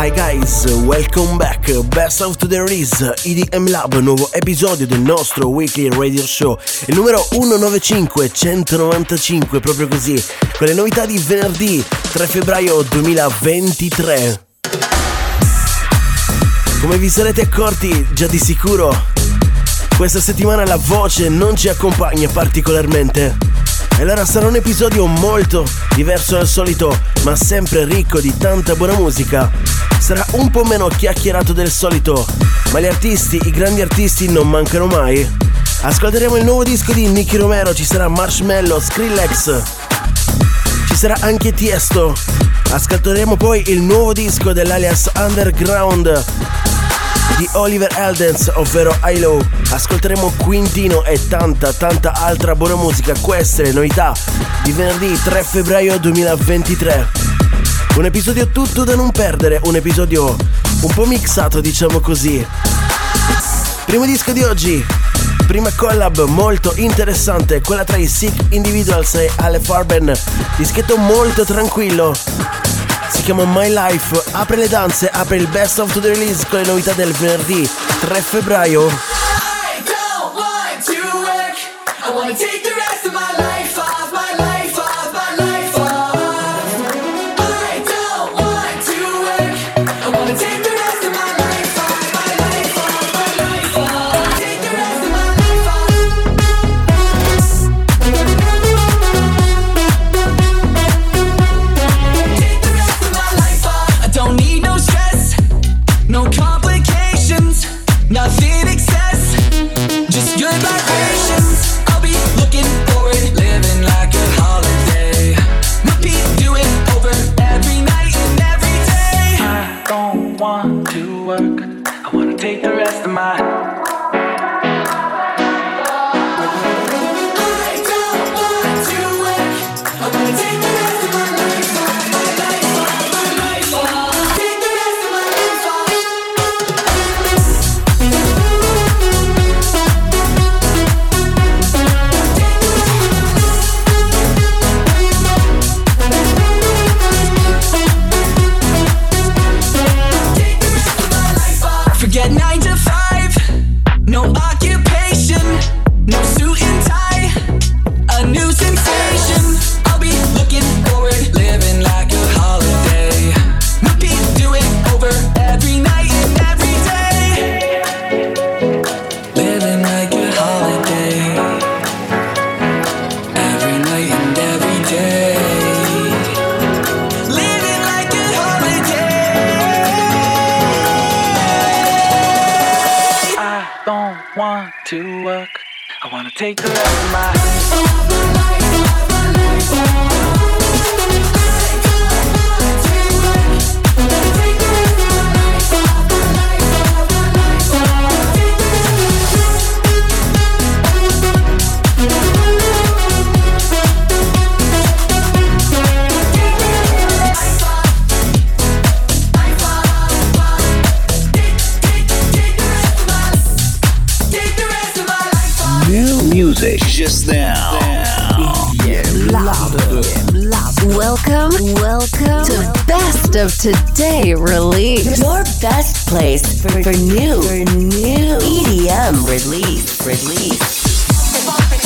Hi guys, welcome back. Best of the Release, EDM Lab, nuovo episodio del nostro weekly radio show. Il numero 195 195, proprio così, con le novità di venerdì 3 febbraio 2023. Come vi sarete accorti già di sicuro, questa settimana la voce non ci accompagna particolarmente. Allora sarà un episodio molto diverso dal solito, ma sempre ricco di tanta buona musica. Sarà un po' meno chiacchierato del solito, ma gli artisti, i grandi artisti non mancano mai. Ascolteremo il nuovo disco di Nicky Romero, ci sarà Marshmallow, Skrillex, ci sarà anche Tiesto. Ascolteremo poi il nuovo disco dell'alias Underground di Oliver Eldens, ovvero ILO. Ascolteremo Quintino e tanta, tanta altra buona musica. Queste le novità di venerdì 3 febbraio 2023. Un episodio tutto da non perdere, un episodio un po' mixato, diciamo così. Primo disco di oggi, prima collab molto interessante, quella tra i Sick Individuals e Ale Farben. Dischetto molto tranquillo. Chiama My Life, apre le danze, apre il best of the release con le novità del venerdì 3 febbraio. I don't want to work. I wanna take the rest of my life want to work. I wanna take the rest of my Welcome, to Best of Today release. Your best place for, for new, for new EDM release, release.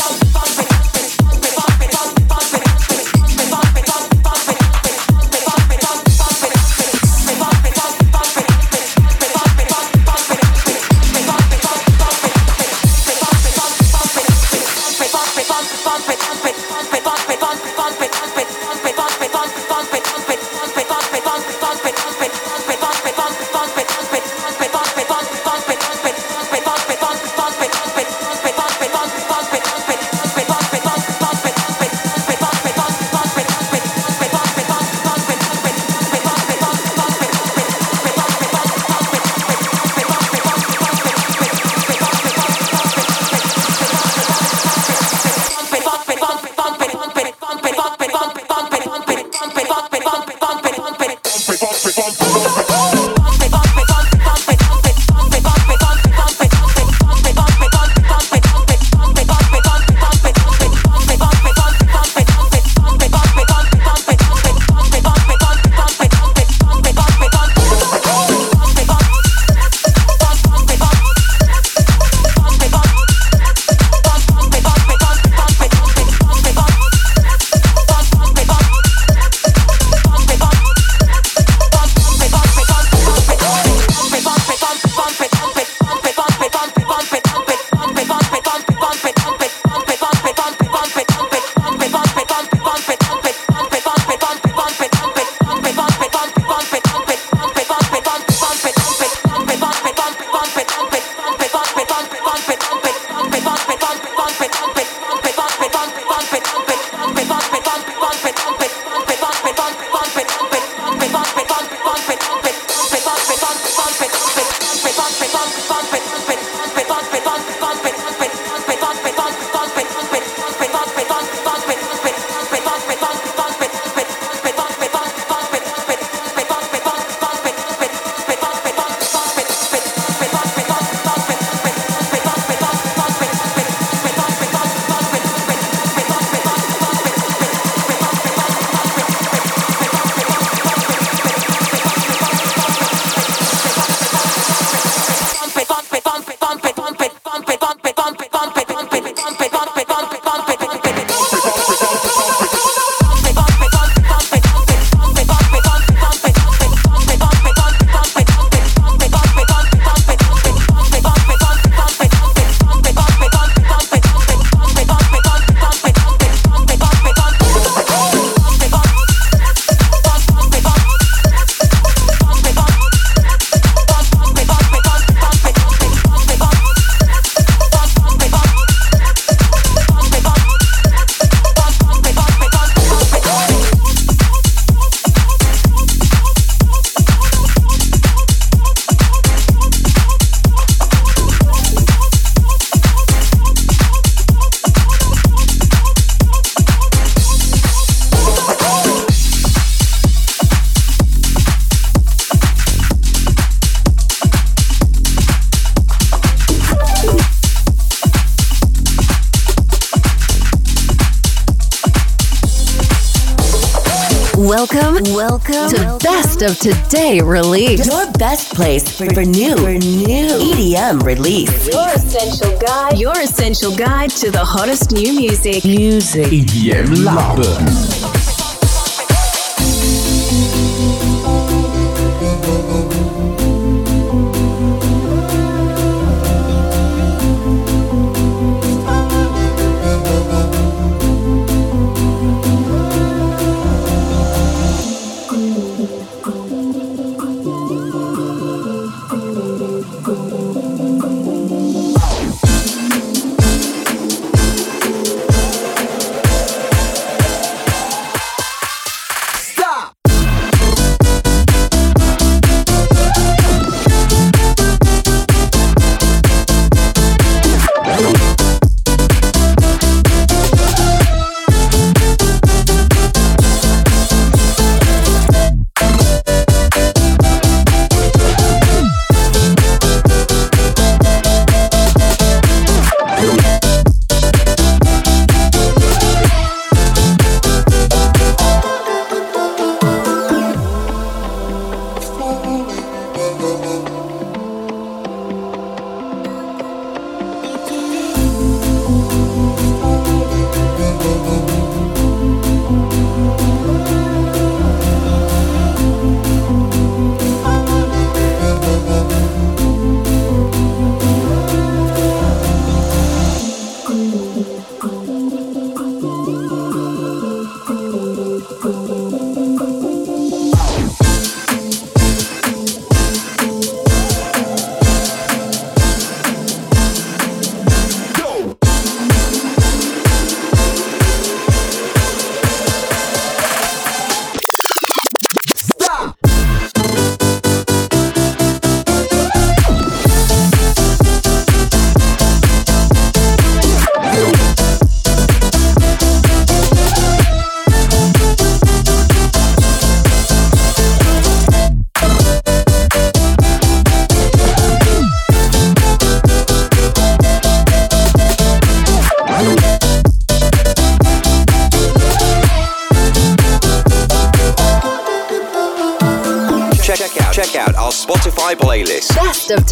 Welcome, welcome to Best of Today release. Your best place for, for new, for new EDM release. Your essential guide. Your essential guide to the hottest new music. Music. EDM Lab.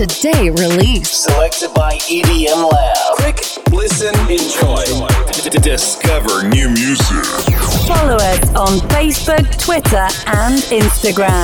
Today release. Selected by EDM Lab. Click, listen, enjoy. Discover new music. Follow us on Facebook, Twitter, and Instagram.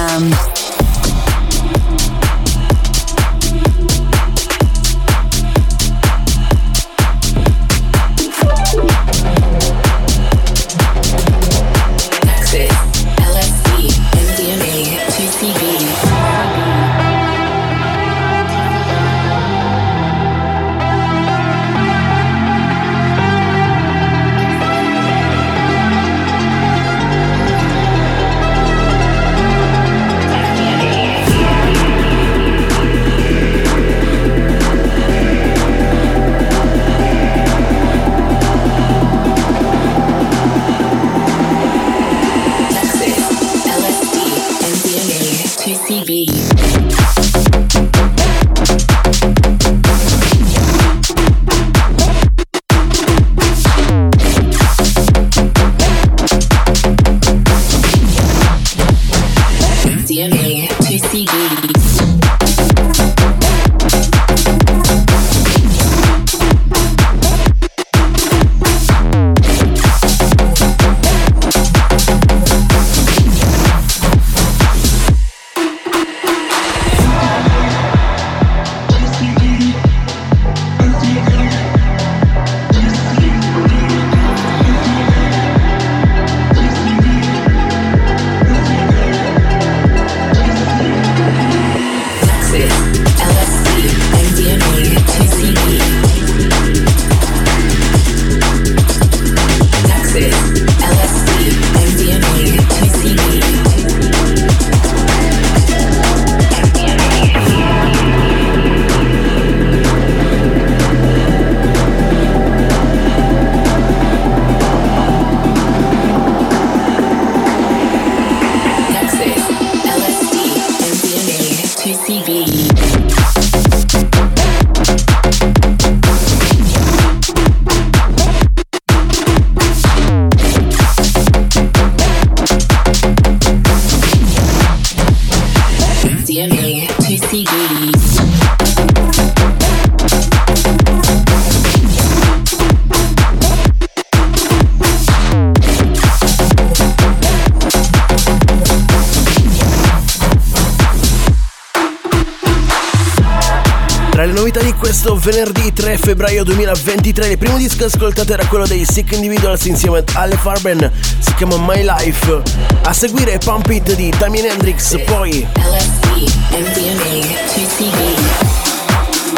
Questo venerdì 3 febbraio 2023, il primo disco ascoltato era quello dei Sick Individuals insieme ad Ale Farben, si chiama My Life. A seguire Pump It di Damien Hendrix, poi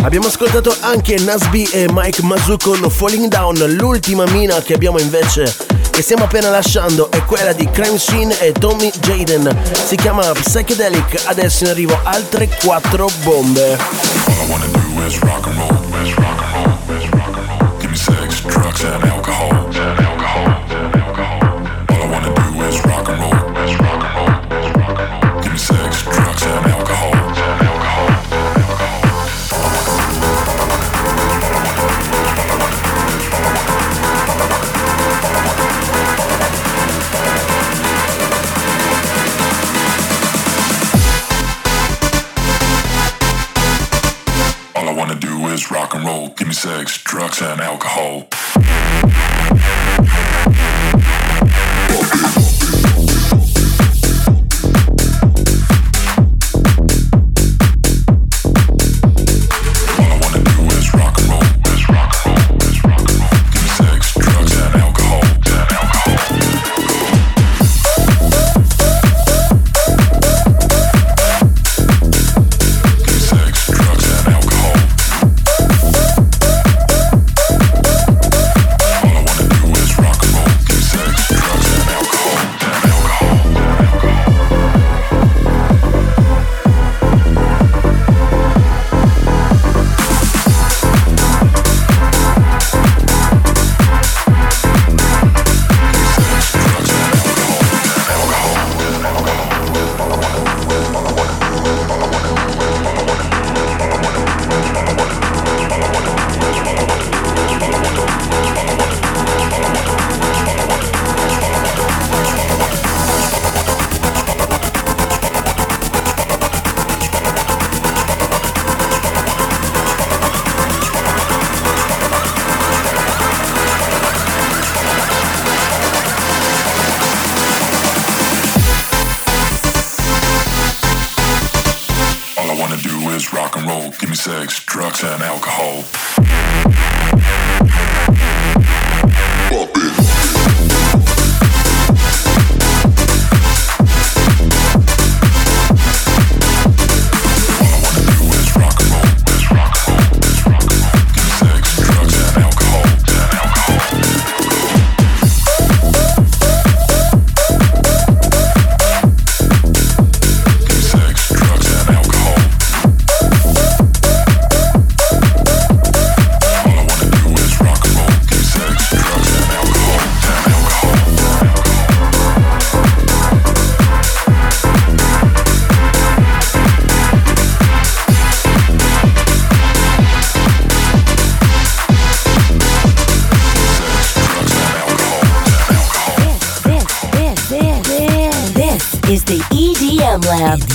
abbiamo ascoltato anche Nasby e Mike Mazu con Falling Down, l'ultima mina che abbiamo invece che stiamo appena lasciando è quella di Crime Scene e Tommy Jaden, si chiama Psychedelic, adesso in arrivo altre 4 bombe. All I wanna do is rock and roll. Is rock sex, drugs, and alcohol.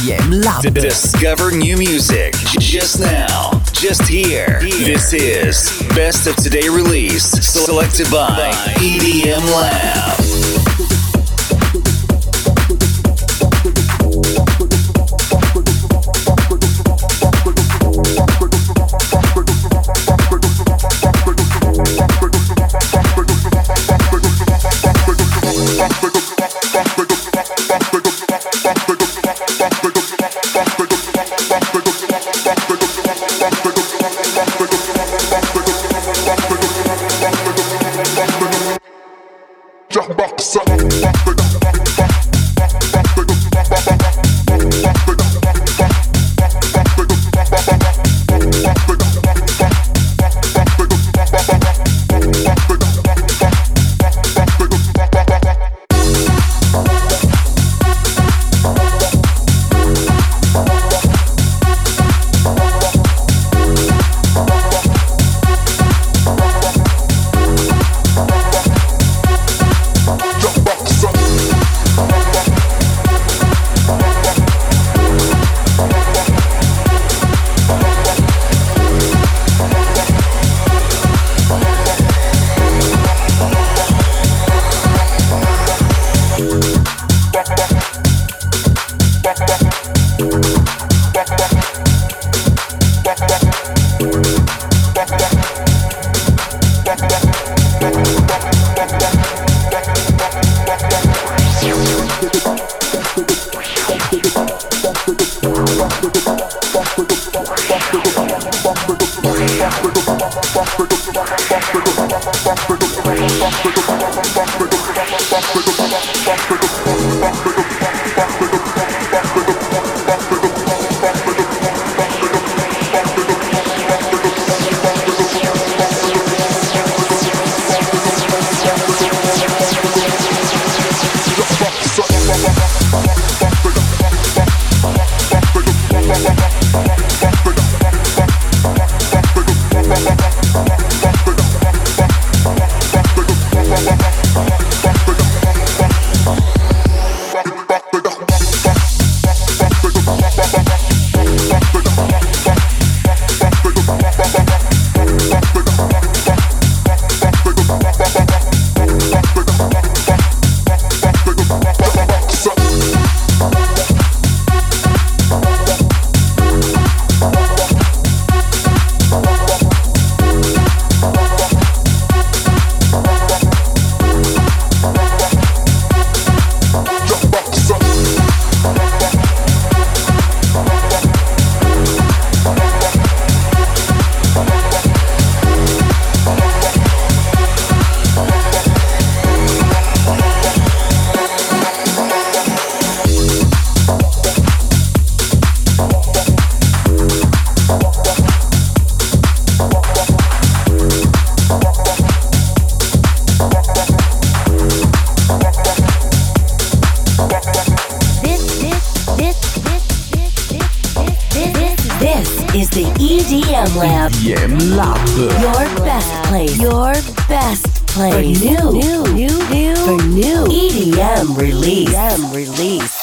EDM Lab. Discover new music just now, just here. This is Best of Today Release, selected by EDM Lab. Lab. EDM Lab. Your best place. Your best place. For new, new, new, new, for new EDM release. EDM release.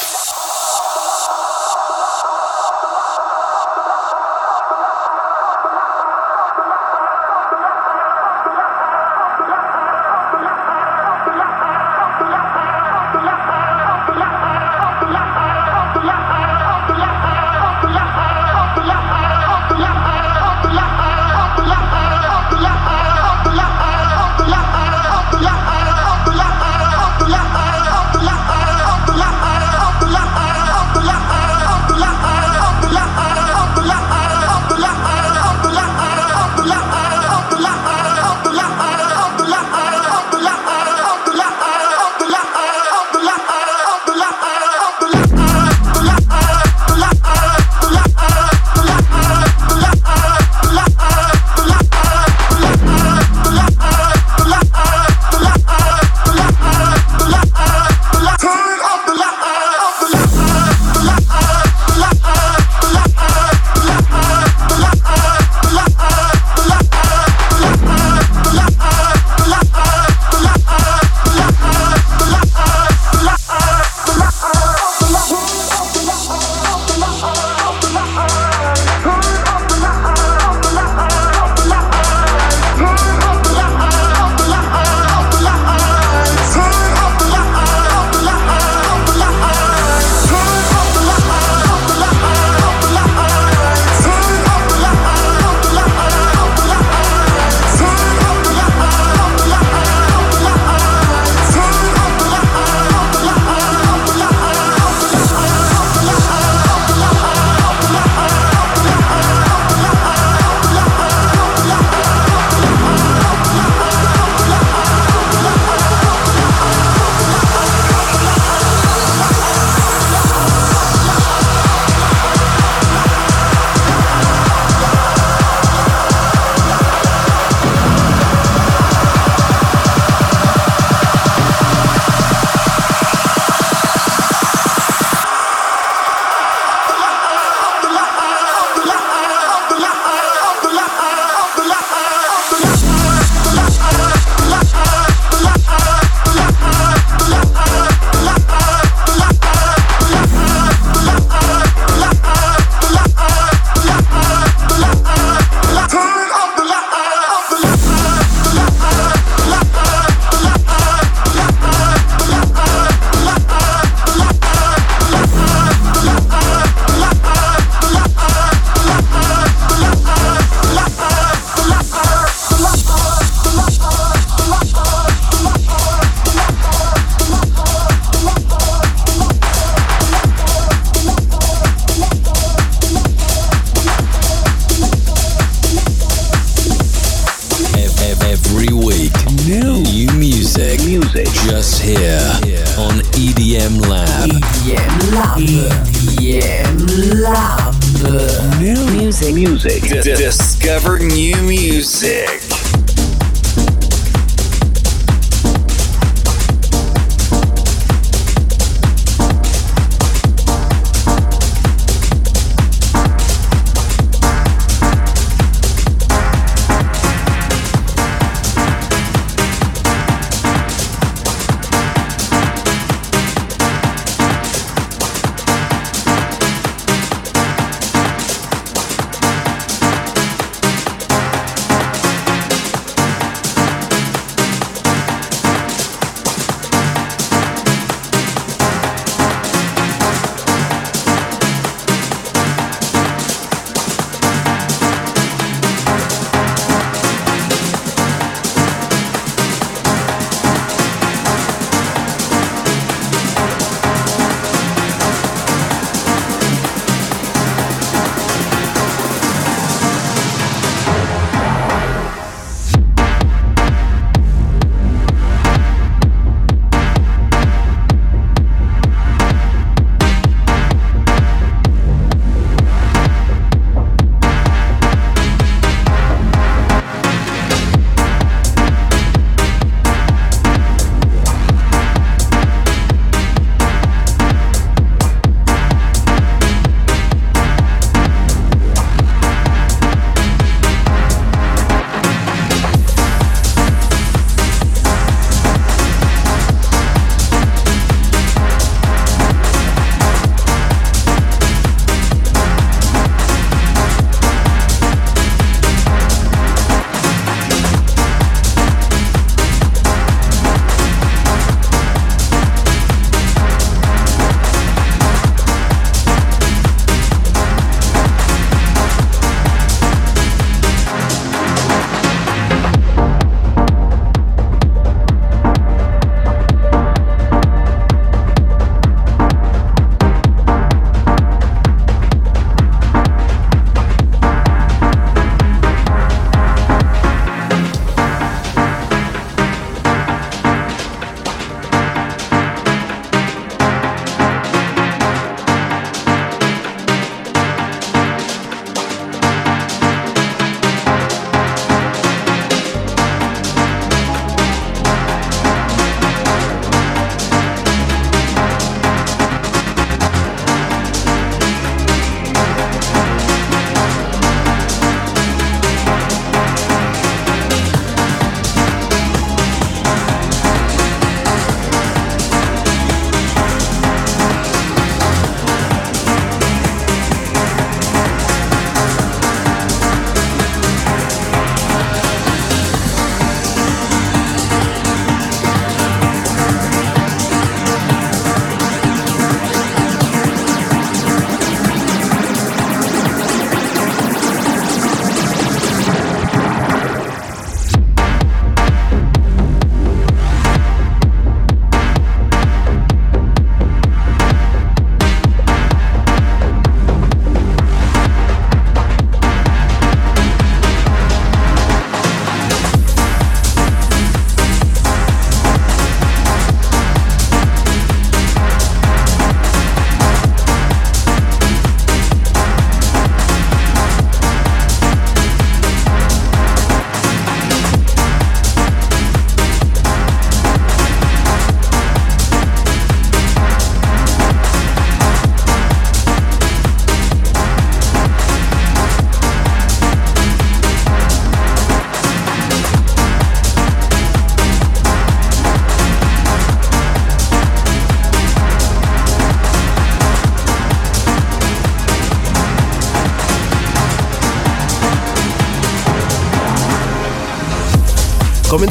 Every week, new, new music, music, just here yeah. on EDM Lab. EDM Lab. EDM Lab. New music, music. D- discover new music.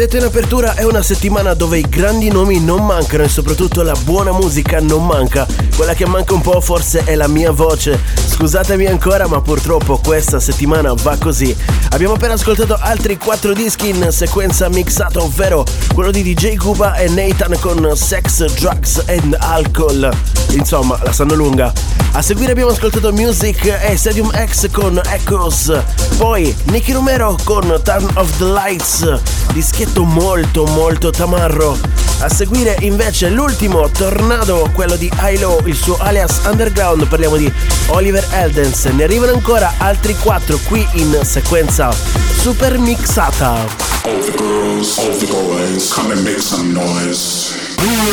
Detto in apertura è una settimana dove i grandi nomi non mancano e soprattutto la buona musica non manca. Quella che manca un po' forse è la mia voce. Scusatemi ancora ma purtroppo questa settimana va così. Abbiamo appena ascoltato altri quattro dischi in sequenza mixata, ovvero quello di DJ Cuba e Nathan con Sex, Drugs and Alcohol. Insomma, la sanno lunga. A seguire abbiamo ascoltato Music e Stadium X con Echoes. Poi Nicky Romero con Turn of the Lights dischetto molto molto tamarro A seguire invece l'ultimo tornado, quello di Hilo, il suo alias Underground, parliamo di Oliver Eldens. Ne arrivano ancora altri quattro qui in sequenza super mixata. All the girls, all the boys, come and make some noise. Come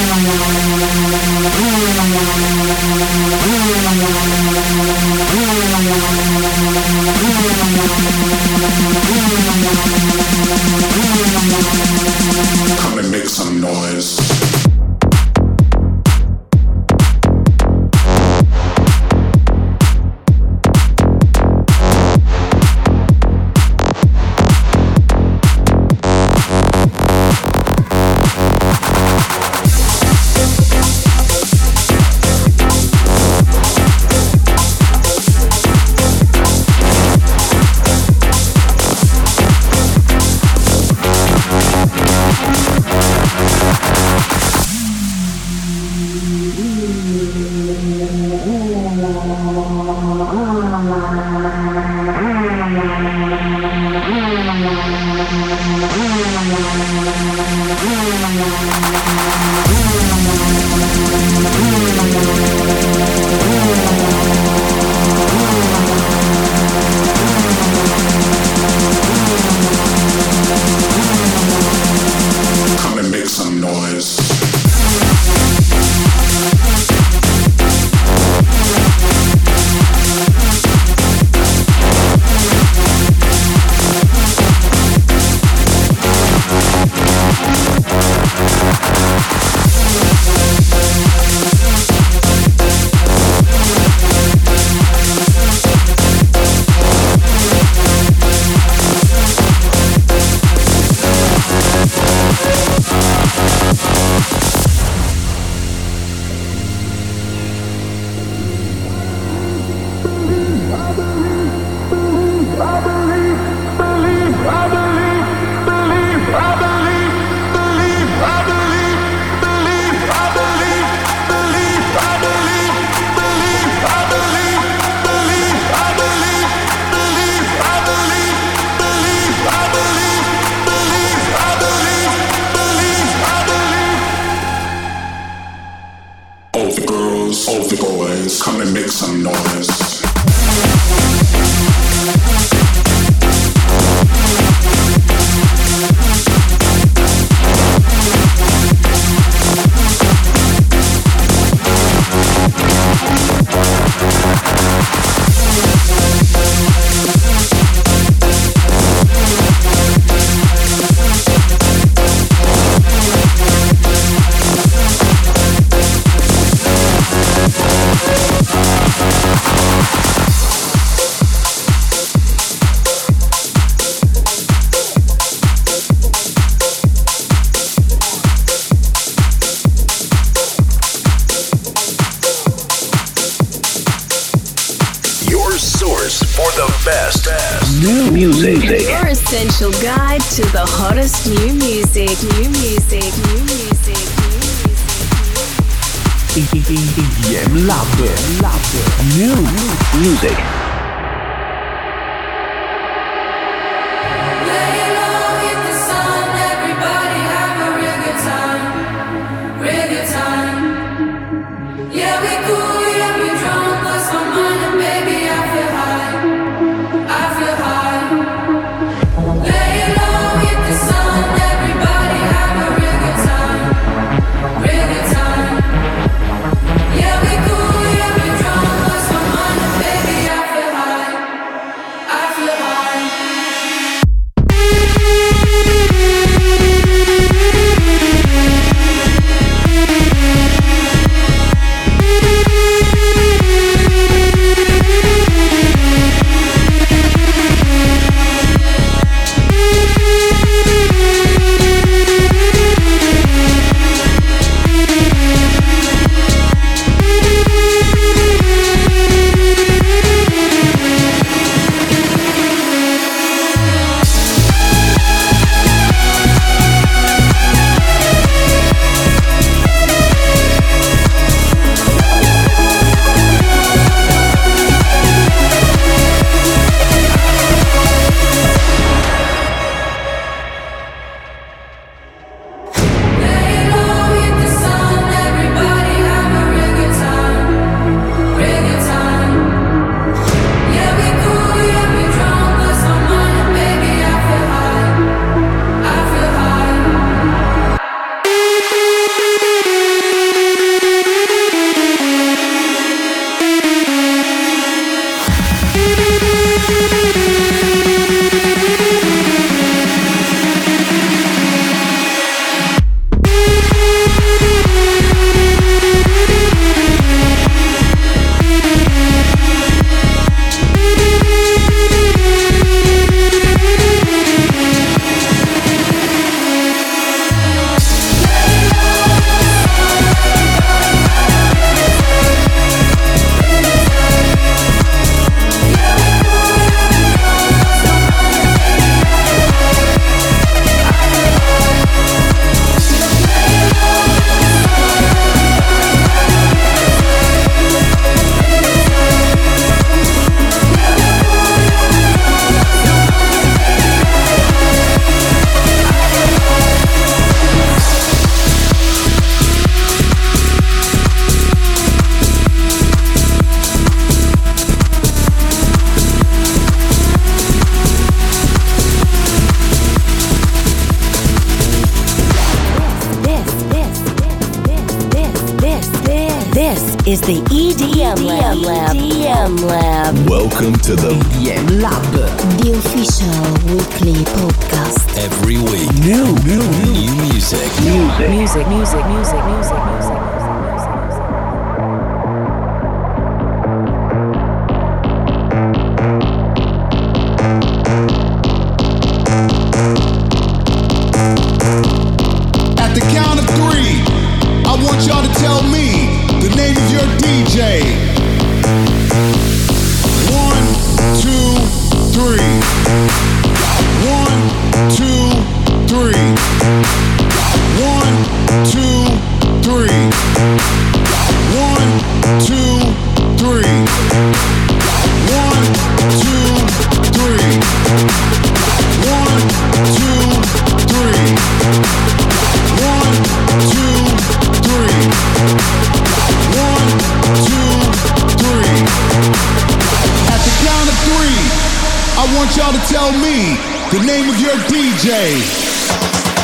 name of your DJ.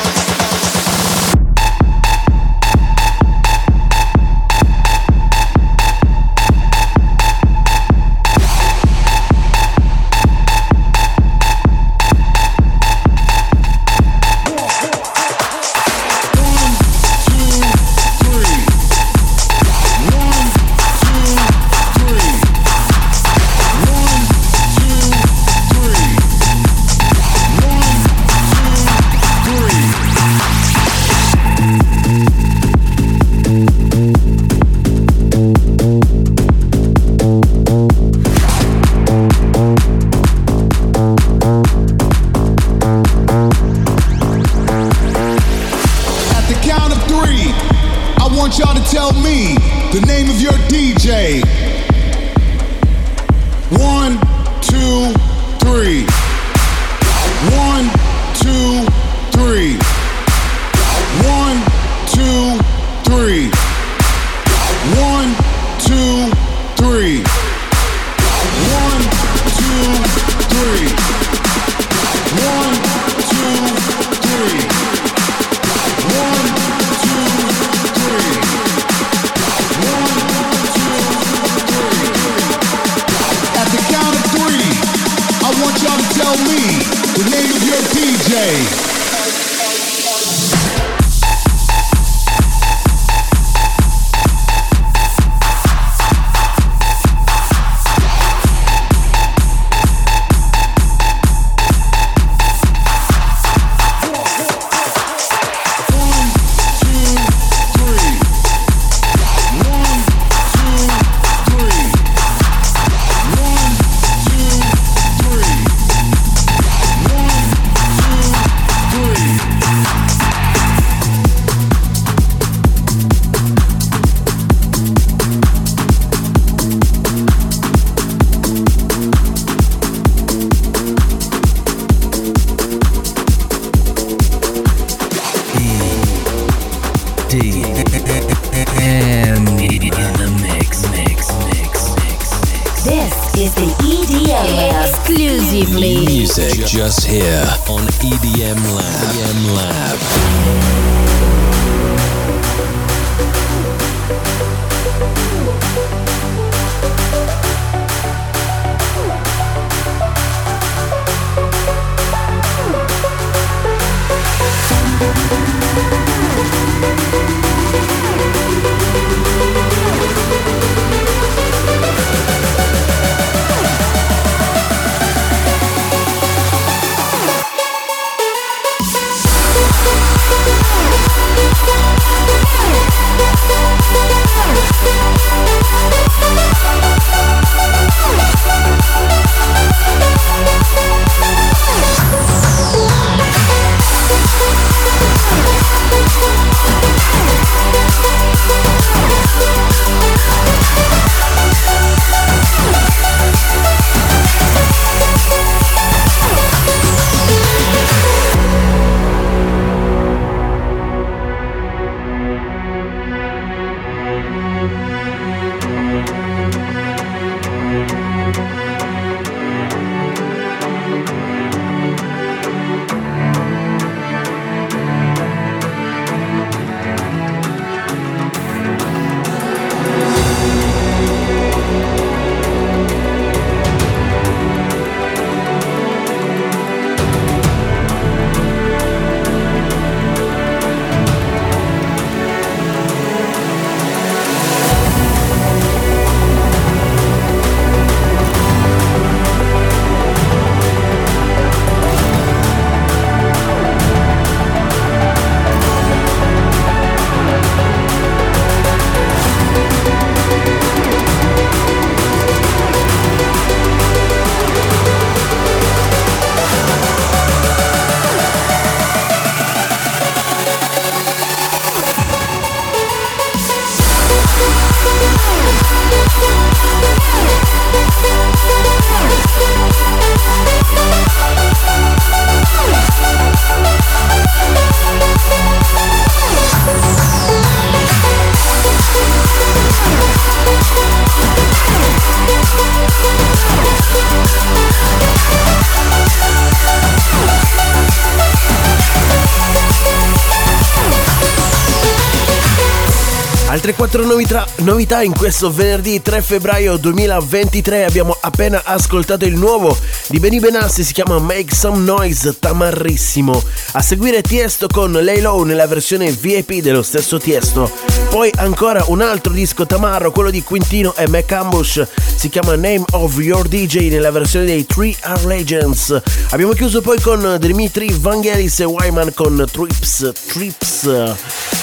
4 novità, novità in questo venerdì 3 febbraio 2023. Abbiamo appena ascoltato il nuovo di Benny Benassi, si chiama Make Some Noise, tamarrissimo. A seguire Tiesto con Lay Low nella versione VIP dello stesso Tiesto. Poi ancora un altro disco tamarro, quello di Quintino e Mac Ambush, si chiama Name of Your DJ nella versione dei 3R Legends. Abbiamo chiuso poi con Dimitri Vangelis e Wyman con Trips. Trips.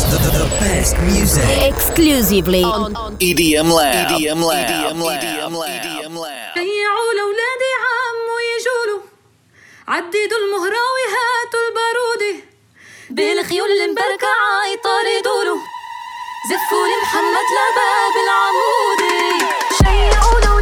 The, the, the best music. Exclusively on EDM Lab. EDM Lab. EDM Lab. EDM Lab. EDM Lab. شيعوا لولادي عمو يجولوا عددوا المهراوي هاتوا البارودة بالخيول المبركة عيطاردوا له زفوا لمحمد لباب العمودي شيعوا لولادي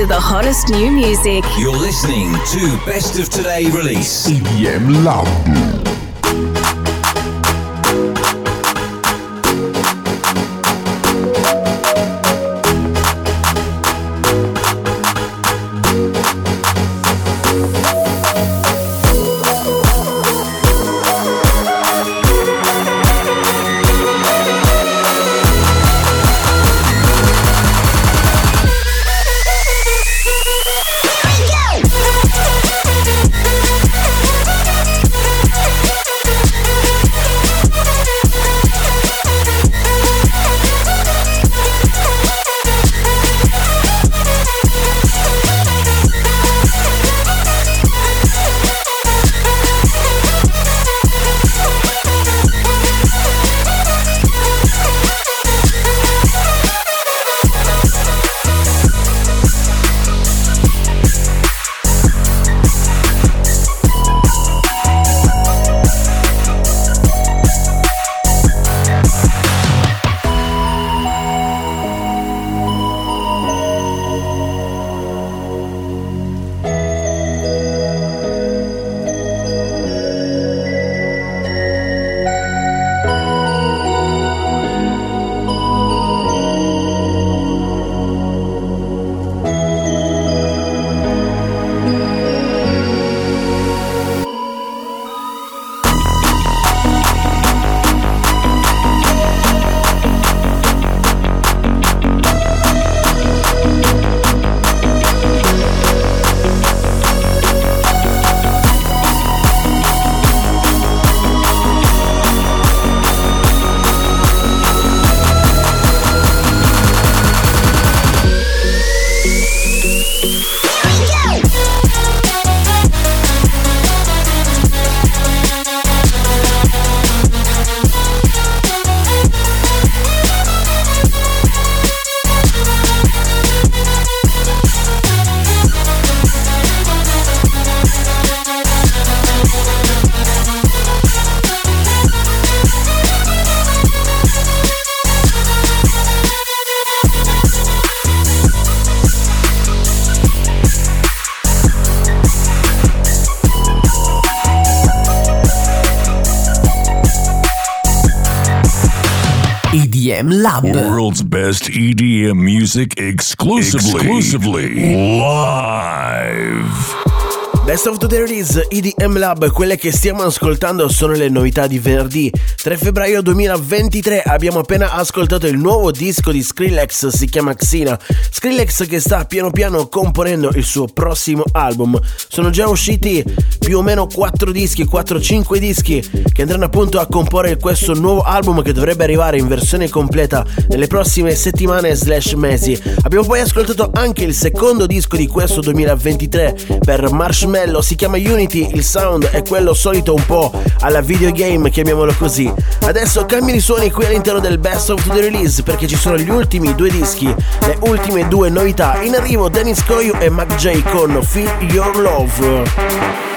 to the hottest new music. You're listening to Best of Today release. EDM Lab. Best EDM music exclusively, exclusively. Live. Best of the Release EDM Lab, quelle che stiamo ascoltando sono le novità di venerdì 3 febbraio 2023. Abbiamo appena ascoltato il nuovo disco di Skrillex, si chiama Xina. Skrillex che sta piano piano componendo il suo prossimo album. Sono già usciti più o meno 4 dischi, 4-5 dischi che andranno appunto a comporre questo nuovo album che dovrebbe arrivare in versione completa nelle prossime settimane slash mesi. Abbiamo poi ascoltato anche il secondo disco di questo 2023 per Marshmallow si chiama Unity, il sound è quello solito un po' alla videogame, chiamiamolo così. Adesso cambiano i suoni qui all'interno del Best of the Release perché ci sono gli ultimi due dischi, le ultime due novità. In arrivo Dennis Coyo e Mac J con Feel Your Love.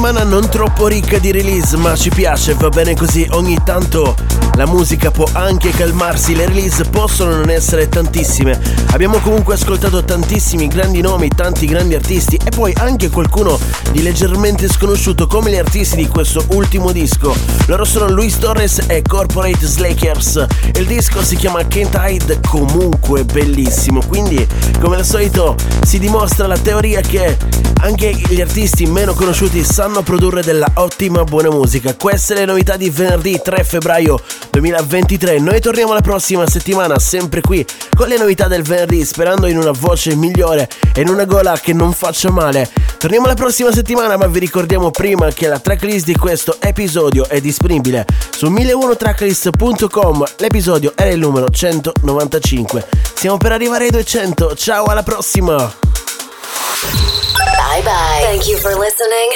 Settimana non troppo ricca di release, ma ci piace, va bene così. Ogni tanto la musica può anche calmarsi, le release possono non essere tantissime. Abbiamo comunque ascoltato tantissimi grandi nomi, tanti grandi artisti e poi anche qualcuno di leggermente sconosciuto come gli artisti di questo ultimo disco. Loro sono Luis Torres e Corporate Slakers. Il disco si chiama Can't Hide, comunque bellissimo. Quindi, come al solito, si dimostra la teoria che anche gli artisti meno conosciuti sanno produrre della ottima buona musica. Queste le novità di venerdì 3 febbraio 2023. Noi torniamo la prossima settimana, sempre qui, con le novità del venerdì, sperando in una voce migliore e in una gola che non faccia male. Torniamo la prossima settimana, ma vi ricordiamo prima che la tracklist di questo episodio è disponibile su 1001tracklist.com. L'episodio era il numero 195. Stiamo per arrivare ai 200. Ciao, alla prossima! Bye bye. Thank you for listening